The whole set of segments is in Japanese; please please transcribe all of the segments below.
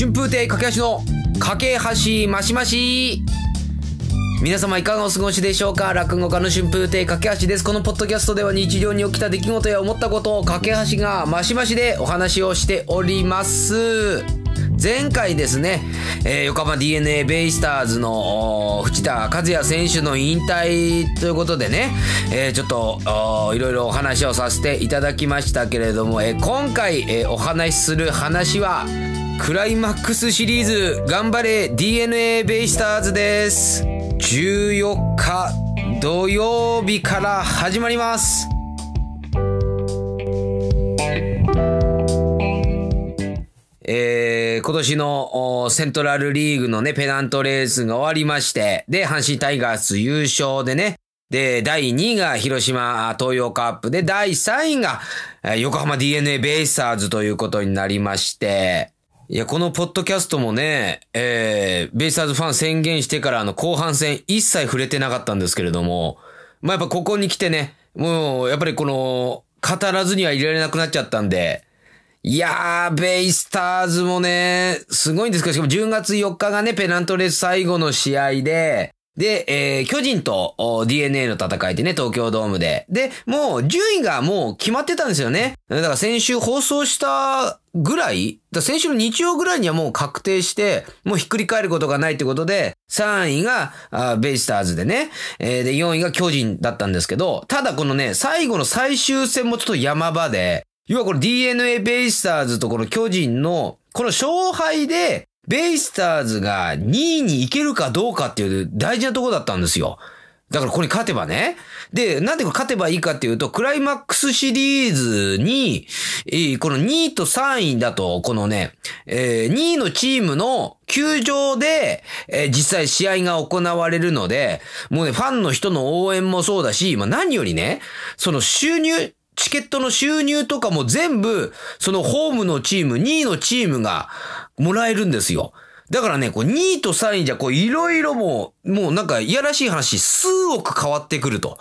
春風亭架け橋の架け橋マシマシ皆様いかがお過ごしでしょうか落語家の春風亭架け橋です。このポッドキャストでは日常に起きた出来事や思ったことを架け橋がマシマシでお話をしております。前回ですね、えー横浜 DNA ベイスターズのー藤田和也選手の引退ということでね、えーちょっとおーいろいろお話をさせていただきましたけれども、えー今回、えーお話しする話はクライマックスシリーズ。頑張れ DNA ベイスターズです。14日土曜日から始まります。えー今年のセントラルリーグのね、ペナントレースが終わりまして、で、阪神タイガース優勝でね、で、第2位が広島東洋カップで、第3位が横浜 DNA ベイスターズということになりまして、いや、このポッドキャストもね、えー、ベイスターズファン宣言してからあの後半戦一切触れてなかったんですけれども、まあ、やっぱここに来てね、もう、やっぱりこの、語らずにはいられなくなっちゃったんで、いやー、ベイスターズもね、すごいんですけど、しかも10月4日がね、ペナントレース最後の試合で、で、えー、巨人と DNA の戦いでね、東京ドームで。で、もう順位がもう決まってたんですよね。だから先週放送したぐらい、ら先週の日曜ぐらいにはもう確定して、もうひっくり返ることがないってことで、3位がベイスターズでね、えーで、4位が巨人だったんですけど、ただこのね、最後の最終戦もちょっと山場で、要はこの DNA ベイスターズとこの巨人の、この勝敗で、ベイスターズが2位に行けるかどうかっていう大事なとこだったんですよ。だからここに勝てばね。で、なんでこれ勝てばいいかっていうと、クライマックスシリーズに、この2位と3位だと、このね、えー2位のチームの球場で、えー実際試合が行われるので、もうね、ファンの人の応援もそうだし、まあ何よりね、その収入、チケットの収入とかも全部、そのホームのチーム、2位のチームがもらえるんですよ。だからね、こう2位と3位じゃ、こういろいろもう、もうなんかいやらしい話、数億変わってくると。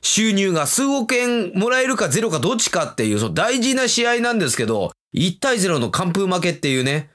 収入が数億円もらえるかゼロかどっちかっていう、そう大事な試合なんですけど、1対0の完封負けっていうね、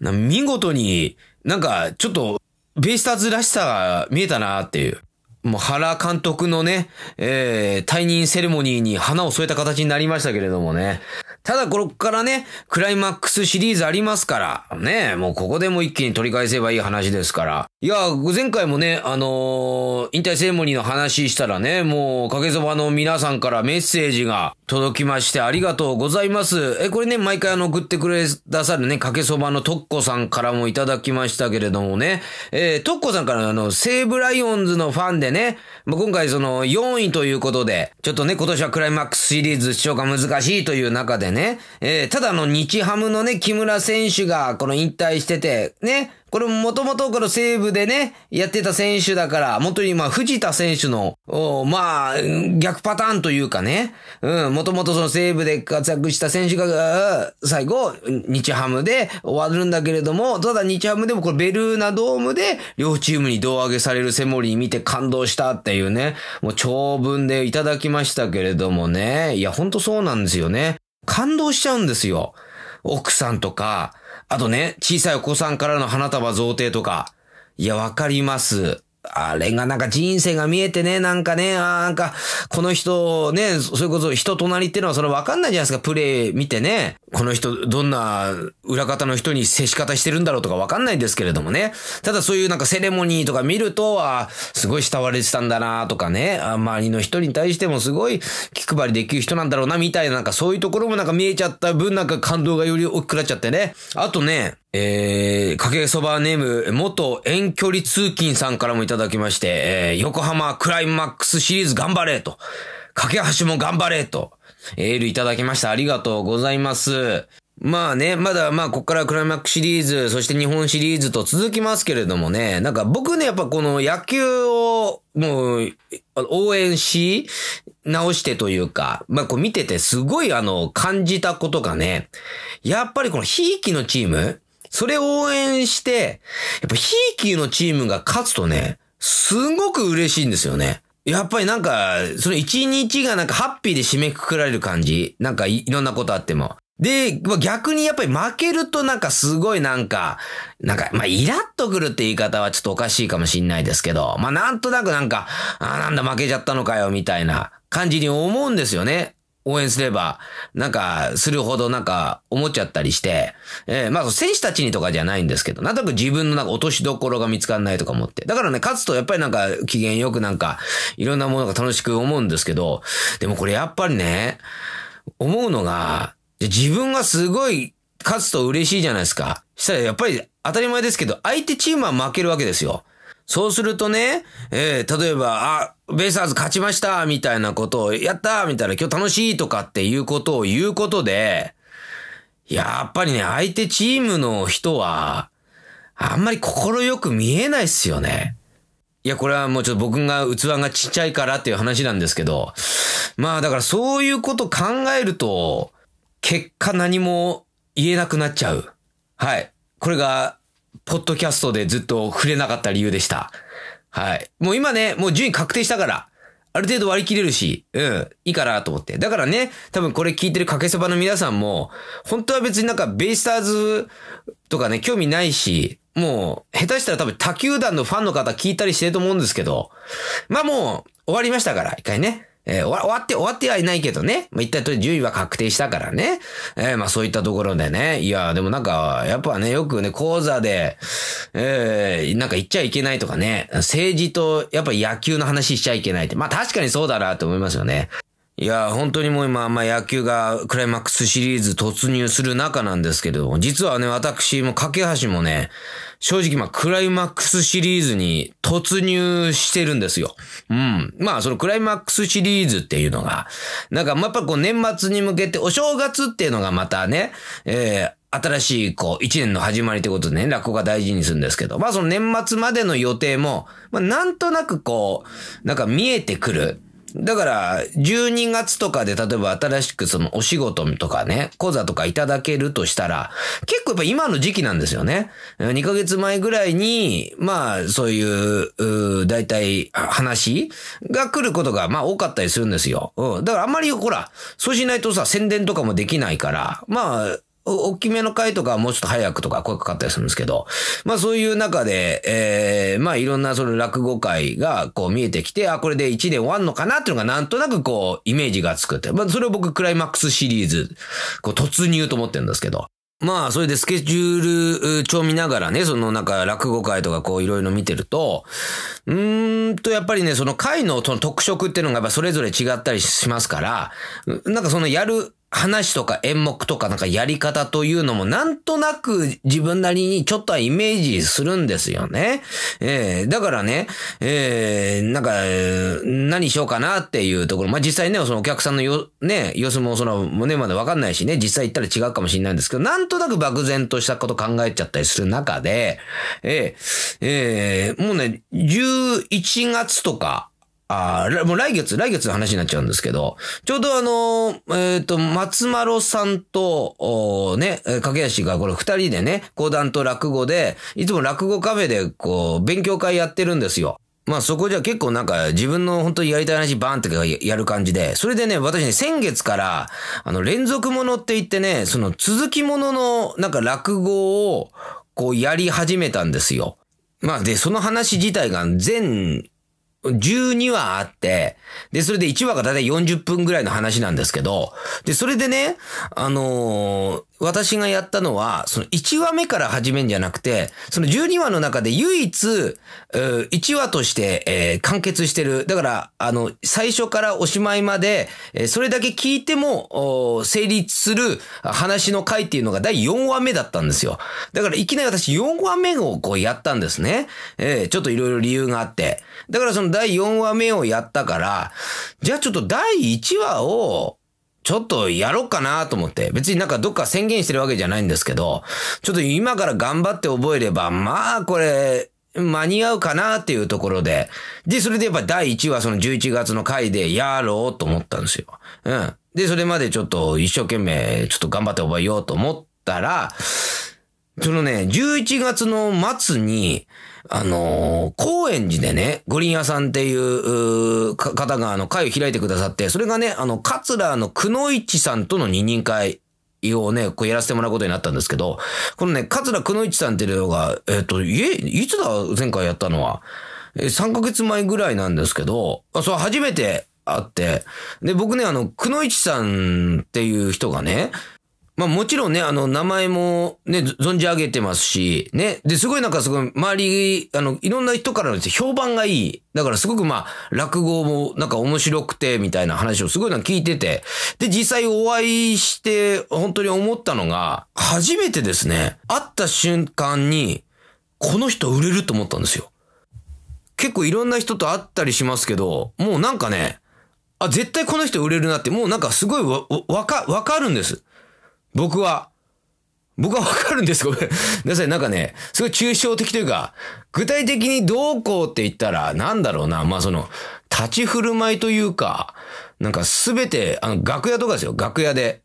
見事に、なんかちょっと、ベイスターズらしさが見えたなっていう。もう原監督のね、えー、退任セレモニーに花を添えた形になりましたけれどもね。ただこれからね、クライマックスシリーズありますから、ね、もうここでも一気に取り返せばいい話ですから。いや、前回もね、あのー引退セレモニーの話したらね、もう、かけそばの皆さんからメッセージが届きましてありがとうございます。え、これね、毎回あの、送ってくれださるね、かけそばのトッコさんからもいただきましたけれどもね、えー、トッコさんからあの、西武ライオンズのファンでね、まあ今回その4位ということで、ちょっとね、今年はクライマックスシリーズ視聴が難しいという中でね、えーただあの、日ハムのね、木村選手がこの引退してて、ね、これもともとこの西武でね、やってた選手だから、本当にまあ藤田選手の、まあ、逆パターンというかね、うん、もともとその西武で活躍した選手が、最後、日ハムで終わるんだけれども、ただ日ハムでもこれベルーナドームで両チームに胴上げされるセモリー見て感動したっていうね、もう長文でいただきましたけれどもね、いやほんとそうなんですよね。感動しちゃうんですよ。奥さんとか、あとね、小さいお子さんからの花束贈呈とか。いや、わかります。あれがなんか人生が見えてね、なんかね、ああなんか、この人ね、それこそ人となりっていうのはそれわかんないじゃないですか、プレイ見てね。この人、どんな裏方の人に接し方してるんだろうとかわかんないですけれどもね。ただそういうなんかセレモニーとか見ると、あすごい慕われてたんだなとかね、周りの人に対してもすごい気配りできる人なんだろうな、みたいななんかそういうところもなんか見えちゃった分なんか感動がより大きくなっちゃってね。あとね、えー、かけそばネーム、元遠距離通勤さんからもいただきまして、えー、横浜クライマックスシリーズ頑張れと、架け橋も頑張れと、エールいただきました。ありがとうございます。まあね、まだまあこっからクライマックスシリーズ、そして日本シリーズと続きますけれどもね、なんか僕ね、やっぱこの野球をもう応援し直してというか、まあこう見ててすごいあの感じたことがね、やっぱりこのひいきのチーム、それを応援して、やっぱひいきのチームが勝つとね、すごく嬉しいんですよね。やっぱりなんか、その一日がなんかハッピーで締めくくられる感じ？なんかいろんなことあっても。で、逆にやっぱり負けるとなんかすごいなんか、なんか、まあ、イラッとくるって言い方はちょっとおかしいかもしんないですけど、まあ、なんとなくなんか、ああ、なんだ負けちゃったのかよ、みたいな感じに思うんですよね。応援すれば、なんか、するほどなんか、思っちゃったりして、えー、まあ、選手たちにとかじゃないんですけど、なんとなく自分のなんか落としどころが見つかんないとか思って。だからね、勝つとやっぱりなんか、機嫌よくなんか、いろんなものが楽しく思うんですけど、でもこれやっぱりね、思うのが、自分がすごい勝つと嬉しいじゃないですか。したらやっぱり当たり前ですけど、相手チームは負けるわけですよ。そうするとね、えー、例えば、あ、ベイサーズ勝ちましたみたいなことを、やったみたいな、今日楽しいとかっていうことを言うことで、やっぱりね、相手チームの人は、あんまり心よく見えないっすよね。いや、これはもうちょっと僕が器がちっちゃいからっていう話なんですけど、まあだからそういうこと考えると、結果何も言えなくなっちゃう。はい。これが、ポッドキャストでずっと触れなかった理由でした。はい。もう今ね、もう順位確定したから、ある程度割り切れるし、うん、いいかなと思って。だからね、多分これ聞いてるかけそばの皆さんも、本当は別になんかベイスターズとかね、興味ないし、もう、下手したら多分他球団のファンの方聞いたりしてると思うんですけど、まあもう、終わりましたから、一回ね。えー、終わって、終わってはいないけどね。まあ、一体と順位は確定したからね。えー、まあそういったところでね。いや、でもなんか、やっぱね、よくね、講座で、えー、なんか言っちゃいけないとかね。政治と、やっぱ野球の話しちゃいけないって。まあ確かにそうだなと思いますよね。いや、本当にもう今、まあ野球がクライマックスシリーズ突入する中なんですけど、実はね、私も架け橋もね、正直まあクライマックスシリーズに突入してるんですよ。うん。まあそのクライマックスシリーズっていうのが、なんかやっぱこう年末に向けてお正月っていうのがまたね、えー、新しい、こう、一年の始まりってことでね、落語が大事にするんですけど、まあその年末までの予定も、まあなんとなくこう、なんか見えてくる。だから、12月とかで例えば新しくそのお仕事とかね、講座とかいただけるとしたら、結構やっぱ今の時期なんですよね。2ヶ月前ぐらいに、まあ、そういう、う大体話が来ることがまあ多かったりするんですよ。うん。だからあんまりほら、そうしないとさ、宣伝とかもできないから、まあ、大きめの回とかはもうちょっと早くとか声かかったりするんですけど、まあそういう中で、えー、まあいろんなその落語会がこう見えてきて、あ、これで1年終わんのかなっていうのがなんとなくこうイメージがつくって。まあそれを僕クライマックスシリーズ、こう突入と思ってるんですけど。まあ、それでスケジュール帳見ながらね、そのなんか落語会とかこういろいろ見てると、うーんとやっぱりね、その会のその特色っていうのがやっぱそれぞれ違ったりしますから、なんかそのやる話とか演目とかなんかやり方というのもなんとなく自分なりにちょっとはイメージするんですよね。えー、だからね、えー、なんか、何しようかなっていうところ、まあ、実際ね、そのお客さんのよ、ね、様子もその胸までわかんないしね、実際行ったら違うかもしれないんですけど、なんとなく漠然としたこと考えちゃったりする中で、えー、えー、もうね、11月とか、ああ、もう来月、来月の話になっちゃうんですけど、ちょうどあの、えっ、ー、と、松丸さんと、おね、かけやしがこれ二人でね、講談と落語で、いつも落語カフェでこう、勉強会やってるんですよ。まあそこじゃ結構なんか自分の本当にやりたい話バーンってやる感じで、それでね、私ね、先月から、あの、連続ものって言ってね、その続きもののなんか落語をこうやり始めたんですよ。まあで、その話自体が全12話あって、で、それで1話がだいたい40分ぐらいの話なんですけど、で、それでね、あのー、私がやったのは、その1話目から始めんじゃなくて、その12話の中で唯一、1話として、えー、完結してる。だから、あの、最初からおしまいまで、えー、それだけ聞いても、成立する話の回っていうのが第4話目だったんですよ。だから、いきなり私4話目をこうやったんですね。えー、ちょっといろいろ理由があって。だからその第4話目をやったから、じゃあちょっと第1話を、ちょっとやろうかなと思って。別になんかどっか宣言してるわけじゃないんですけど、ちょっと今から頑張って覚えれば、まあこれ、間に合うかなっていうところで。で、それでやっぱ第1話その11月の回でやろうと思ったんですよ。うん。で、それまでちょっと一生懸命ちょっと頑張って覚えようと思ったら、そのね、11月の末に、あのー、高円寺でね、五輪屋さんっていう、う方があの会を開いてくださって、それがね、あの、桂のくのいちさんとの二人会をね、こうやらせてもらうことになったんですけど、このね、桂くのいちさんっていうのが、えっ、と、いえ、いつだ前回やったのは？え3ヶ月前ぐらいなんですけど、あそう、初めて会って、で、僕ね、あの、くのいちさんっていう人がね、まあもちろんね、あの、名前もね、存じ上げてますし、ね。で、すごいなんかすごい、周り、あの、いろんな人からの評判がいい。だからすごくまあ、落語もなんか面白くて、みたいな話をすごいなんか聞いてて。で、実際お会いして、本当に思ったのが、初めてですね、会った瞬間に、この人売れると思ったんですよ。結構いろんな人と会ったりしますけど、もうなんかね、あ、絶対この人売れるなって、もうなんかすごいわ、わか、わかるんです。僕は、僕はわかるんですごめんなさい。なんかね、すごい抽象的というか、具体的にどうこうって言ったら、なんだろうな、まあその、立ち振る舞いというか、なんかすべて、あの、楽屋とかですよ、楽屋で。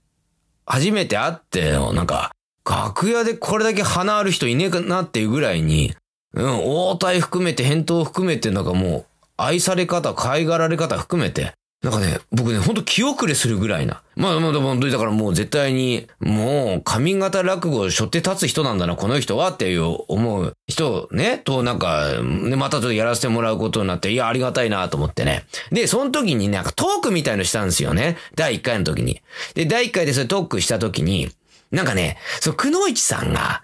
初めて会っての、なんか、楽屋でこれだけ鼻ある人いねえかなっていうぐらいに、うん、応対含めて、返答含めて、なんかもう、愛され方、可愛がられ方含めて、なんかね、僕ね、ほんと気遅れするぐらいな。まあまあ、本当にだからもう絶対に、もう、髪型落語を背負って立つ人なんだな、この人はっていう思う人ね、となんか、ね、またちょっとやらせてもらうことになって、いや、ありがたいなと思ってね。で、その時になんかトークみたいのしたんですよね。第1回の時に。で、第1回でそれトークした時に、なんかね、そう、くのいちさんが、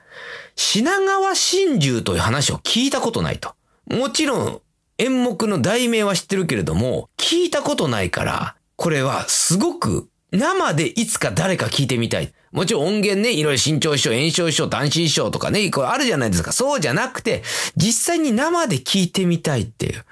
品川真珠という話を聞いたことないと。もちろん、演目の題名は知ってるけれども、聞いたことないから、これはすごく生でいつか誰か聞いてみたい。もちろん音源ね、いろいろ新潮師匠、炎症師匠、男子師匠とかね、これあるじゃないですか。そうじゃなくて、実際に生で聞いてみたいっていう。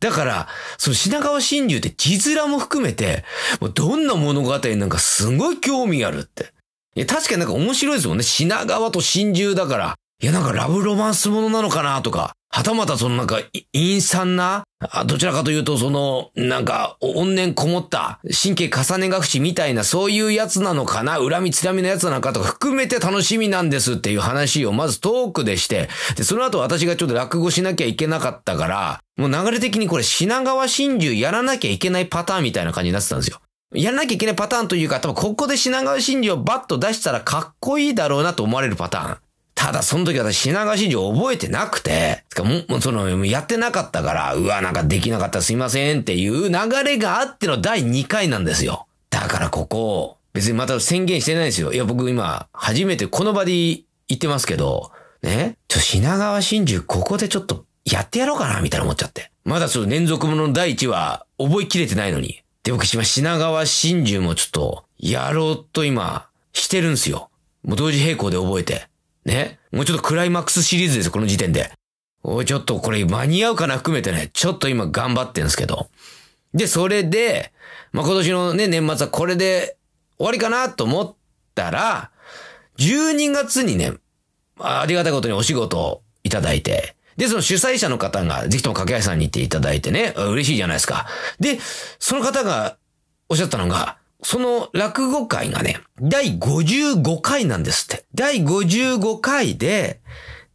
だから、その品川真珠って字面も含めて、もうどんな物語なんかすごい興味あるって。いや、確かになんか面白いですもんね。品川と真珠だから。いや、なんかラブロマンスものなのかなとか。はたまたそのなんか、陰惨な、どちらかというとその、なんか、怨念こもった、神経重ねが口みたいな、そういうやつなのかな恨みつらみのやつなのかとか含めて楽しみなんですっていう話をまずトークでして、で、その後私がちょっと落語しなきゃいけなかったから、もう流れ的にこれ品川真珠やらなきゃいけないパターンみたいな感じになってたんですよ。やらなきゃいけないパターンというか、多分ここで品川真珠をバッと出したらかっこいいだろうなと思われるパターン。ただその時私品川真珠覚えてなくて、もうその、やってなかったから、うわ、なんかできなかったすいませんっていう流れがあっての第2回なんですよ。だからここ、別にまた宣言してないですよ。いや、僕今、初めてこの場で言ってますけど、ね、ちょ、品川真珠ここでちょっとやってやろうかな、みたいな思っちゃって。まだちょっと連続もの第1話覚えきれてないのに。で、僕今品川真珠もちょっと、やろうと今、してるんですよ。もう同時並行で覚えて。ね。もうちょっとクライマックスシリーズですよ、この時点で。おい、ちょっとこれ間に合うかな含めてね、ちょっと今頑張ってんですけど。で、それで、まあ、今年のね、年末はこれで終わりかなと思ったら、12月にね、ありがたいことにお仕事をいただいて、で、その主催者の方が、ぜひとも掛橋さんに行っていただいてね、嬉しいじゃないですか。で、その方がおっしゃったのが、その落語会がね、第55回なんですって。第55回で、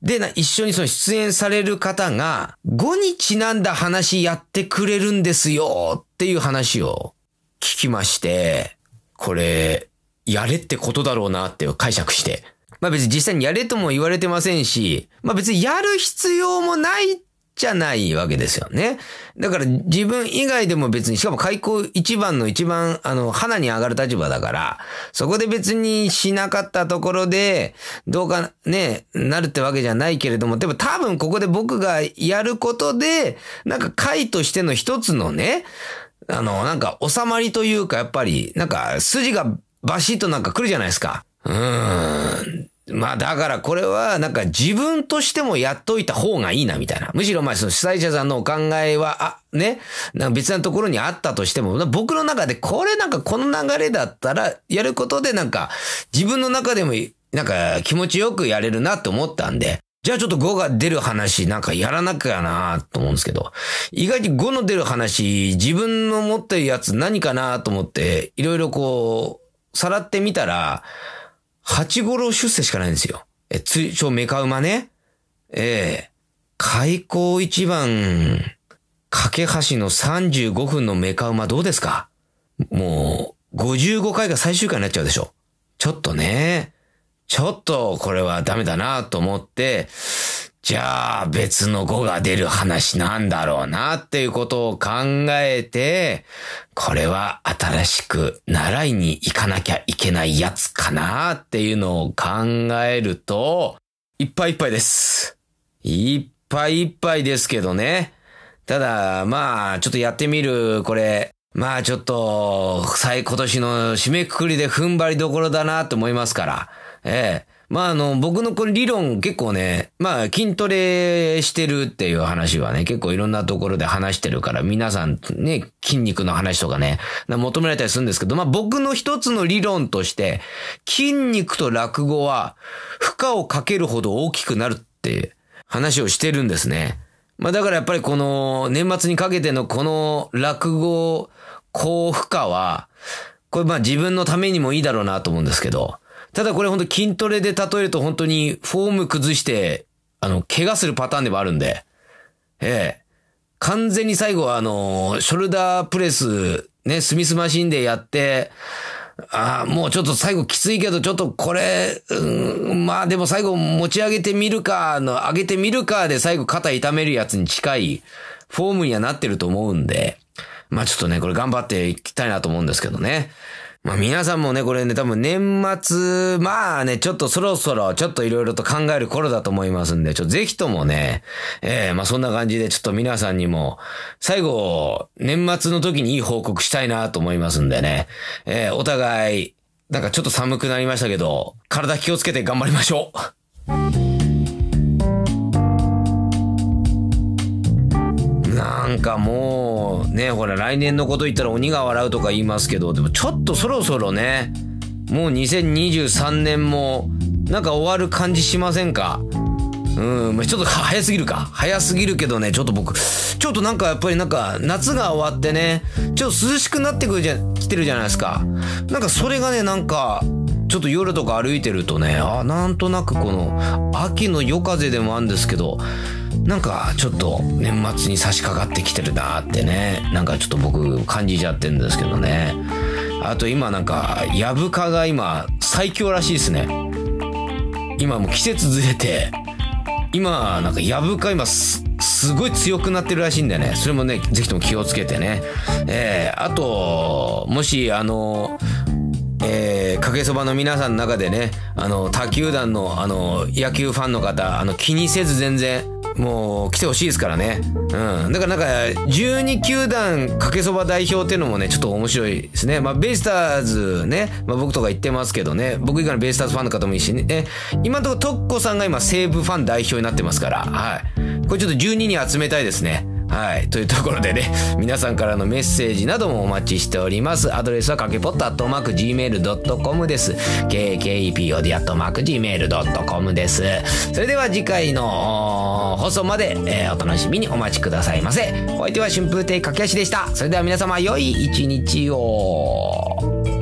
で、一緒にその出演される方が、5にちなんだ話やってくれるんですよっていう話を聞きまして、これ、やれってことだろうなって解釈して。まあ別に実際にやれとも言われてませんし、まあ別にやる必要もないじゃないわけですよね。だから自分以外でも別に、しかも開口一番の一番、あの、花に上がる立場だから、そこで別にしなかったところで、どうかね、なるってわけじゃないけれども、でも多分ここで僕がやることで、なんか会としての一つのね、あの、なんか収まりというか、やっぱり、なんか筋がバシッとなんか来るじゃないですか。うーん。まあだからこれはなんか自分としてもやっといた方がいいなみたいな。むしろまあその主催者さんのお考えは、あ、ね、なんか別なところにあったとしても、僕の中でこれなんかこの流れだったらやることでなんか自分の中でもなんか気持ちよくやれるなって思ったんで、じゃあちょっと5が出る話なんかやらなきゃなと思うんですけど、意外に5の出る話、自分の持ってるやつ何かなと思って、いろいろこう、さらってみたら、八五郎出世しかないんですよ。え、通称メカウマね。ええ開口一番、架け橋の35分のメカウマどうですか？もう、55回が最終回になっちゃうでしょ。ちょっとね、ちょっとこれはダメだなと思って、じゃあ別の語が出る話なんだろうなっていうことを考えて、これは新しく習いに行かなきゃいけないやつかなっていうのを考えると、いっぱいいっぱいです。いっぱいいっぱいですけどね。ただ、まあ、ちょっとやってみる、これ、まあちょっと、今年の締めくくりで踏ん張りどころだなと思いますから。ええ。まああの、僕のこれ理論結構ね、まあ筋トレしてるっていう話はね、結構いろんなところで話してるから、皆さんね、筋肉の話とかね、求められたりするんですけど、まあ僕の一つの理論として、筋肉と落語は負荷をかけるほど大きくなるって話をしてるんですね。まあだからやっぱりこの年末にかけてのこの落語高負荷は、これまあ自分のためにもいいだろうなと思うんですけど、ただこれ本当筋トレで例えると本当にフォーム崩して、あの、怪我するパターンでもあるんで、ええ。完全に最後はあの、ショルダープレス、ね、スミスマシンでやって、ああ、もうちょっと最後きついけど、ちょっとこれ、うん、まあでも最後持ち上げてみるか、の、上げてみるかで最後肩痛めるやつに近いフォームにはなってると思うんで、まあちょっとね、これ頑張っていきたいなと思うんですけどね。まあ皆さんもね、これね、多分年末、まあね、ちょっとそろそろちょっといろいろと考える頃だと思いますんで、ちょっとぜひともね、ええー、まあそんな感じでちょっと皆さんにも、最後、年末の時にいい報告したいなと思いますんでね、ええー、お互い、なんかちょっと寒くなりましたけど、体気をつけて頑張りましょう。なんかもう、ね、ほら、来年のこと言ったら鬼が笑うとか言いますけど、でもちょっとそろそろね、もう2023年も、なんか終わる感じしませんか？うん、ちょっと早すぎるか。早すぎるけどね、ちょっと僕、ちょっとなんかやっぱりなんか夏が終わってね、ちょっと涼しくなってくるじゃ、来てるじゃないですか。なんかそれがね、なんか、ちょっと夜とか歩いてるとね、あ、なんとなくこの、秋の夜風でもあるんですけど、なんかちょっと年末に差し掛かってきてるなってね、なんかちょっと僕感じちゃってるんですけどね。あと今なんか、ヤブカが今最強らしいですね。今もう季節ずれて、今なんかヤブカ今す、すごい強くなってるらしいんだよね。それもね、ぜひとも気をつけてね。えー、あと、もしあの、えー、えかけそばの皆さんの中でね、あの、他球団の、あの、野球ファンの方、あの、気にせず全然、もう来てほしいですからね。うん。だからなんか、12球団かけそば代表っていうのもね、ちょっと面白いですね。まあ、ベイスターズね、まあ僕とか言ってますけどね、僕以外のベイスターズファンの方もいいしね、今のところトッコさんが今西武ファン代表になってますから、はい。これちょっと12に集めたいですね。はい。というところでね、皆さんからのメッセージなどもお待ちしております。アドレスはかけぽっとアットマーク gmail.com です。kkepod アットマーク gmail.com です。それでは次回の放送まで、えー、お楽しみにお待ちくださいませ。お相手は春風亭かけやしでした。それでは皆様良い一日を。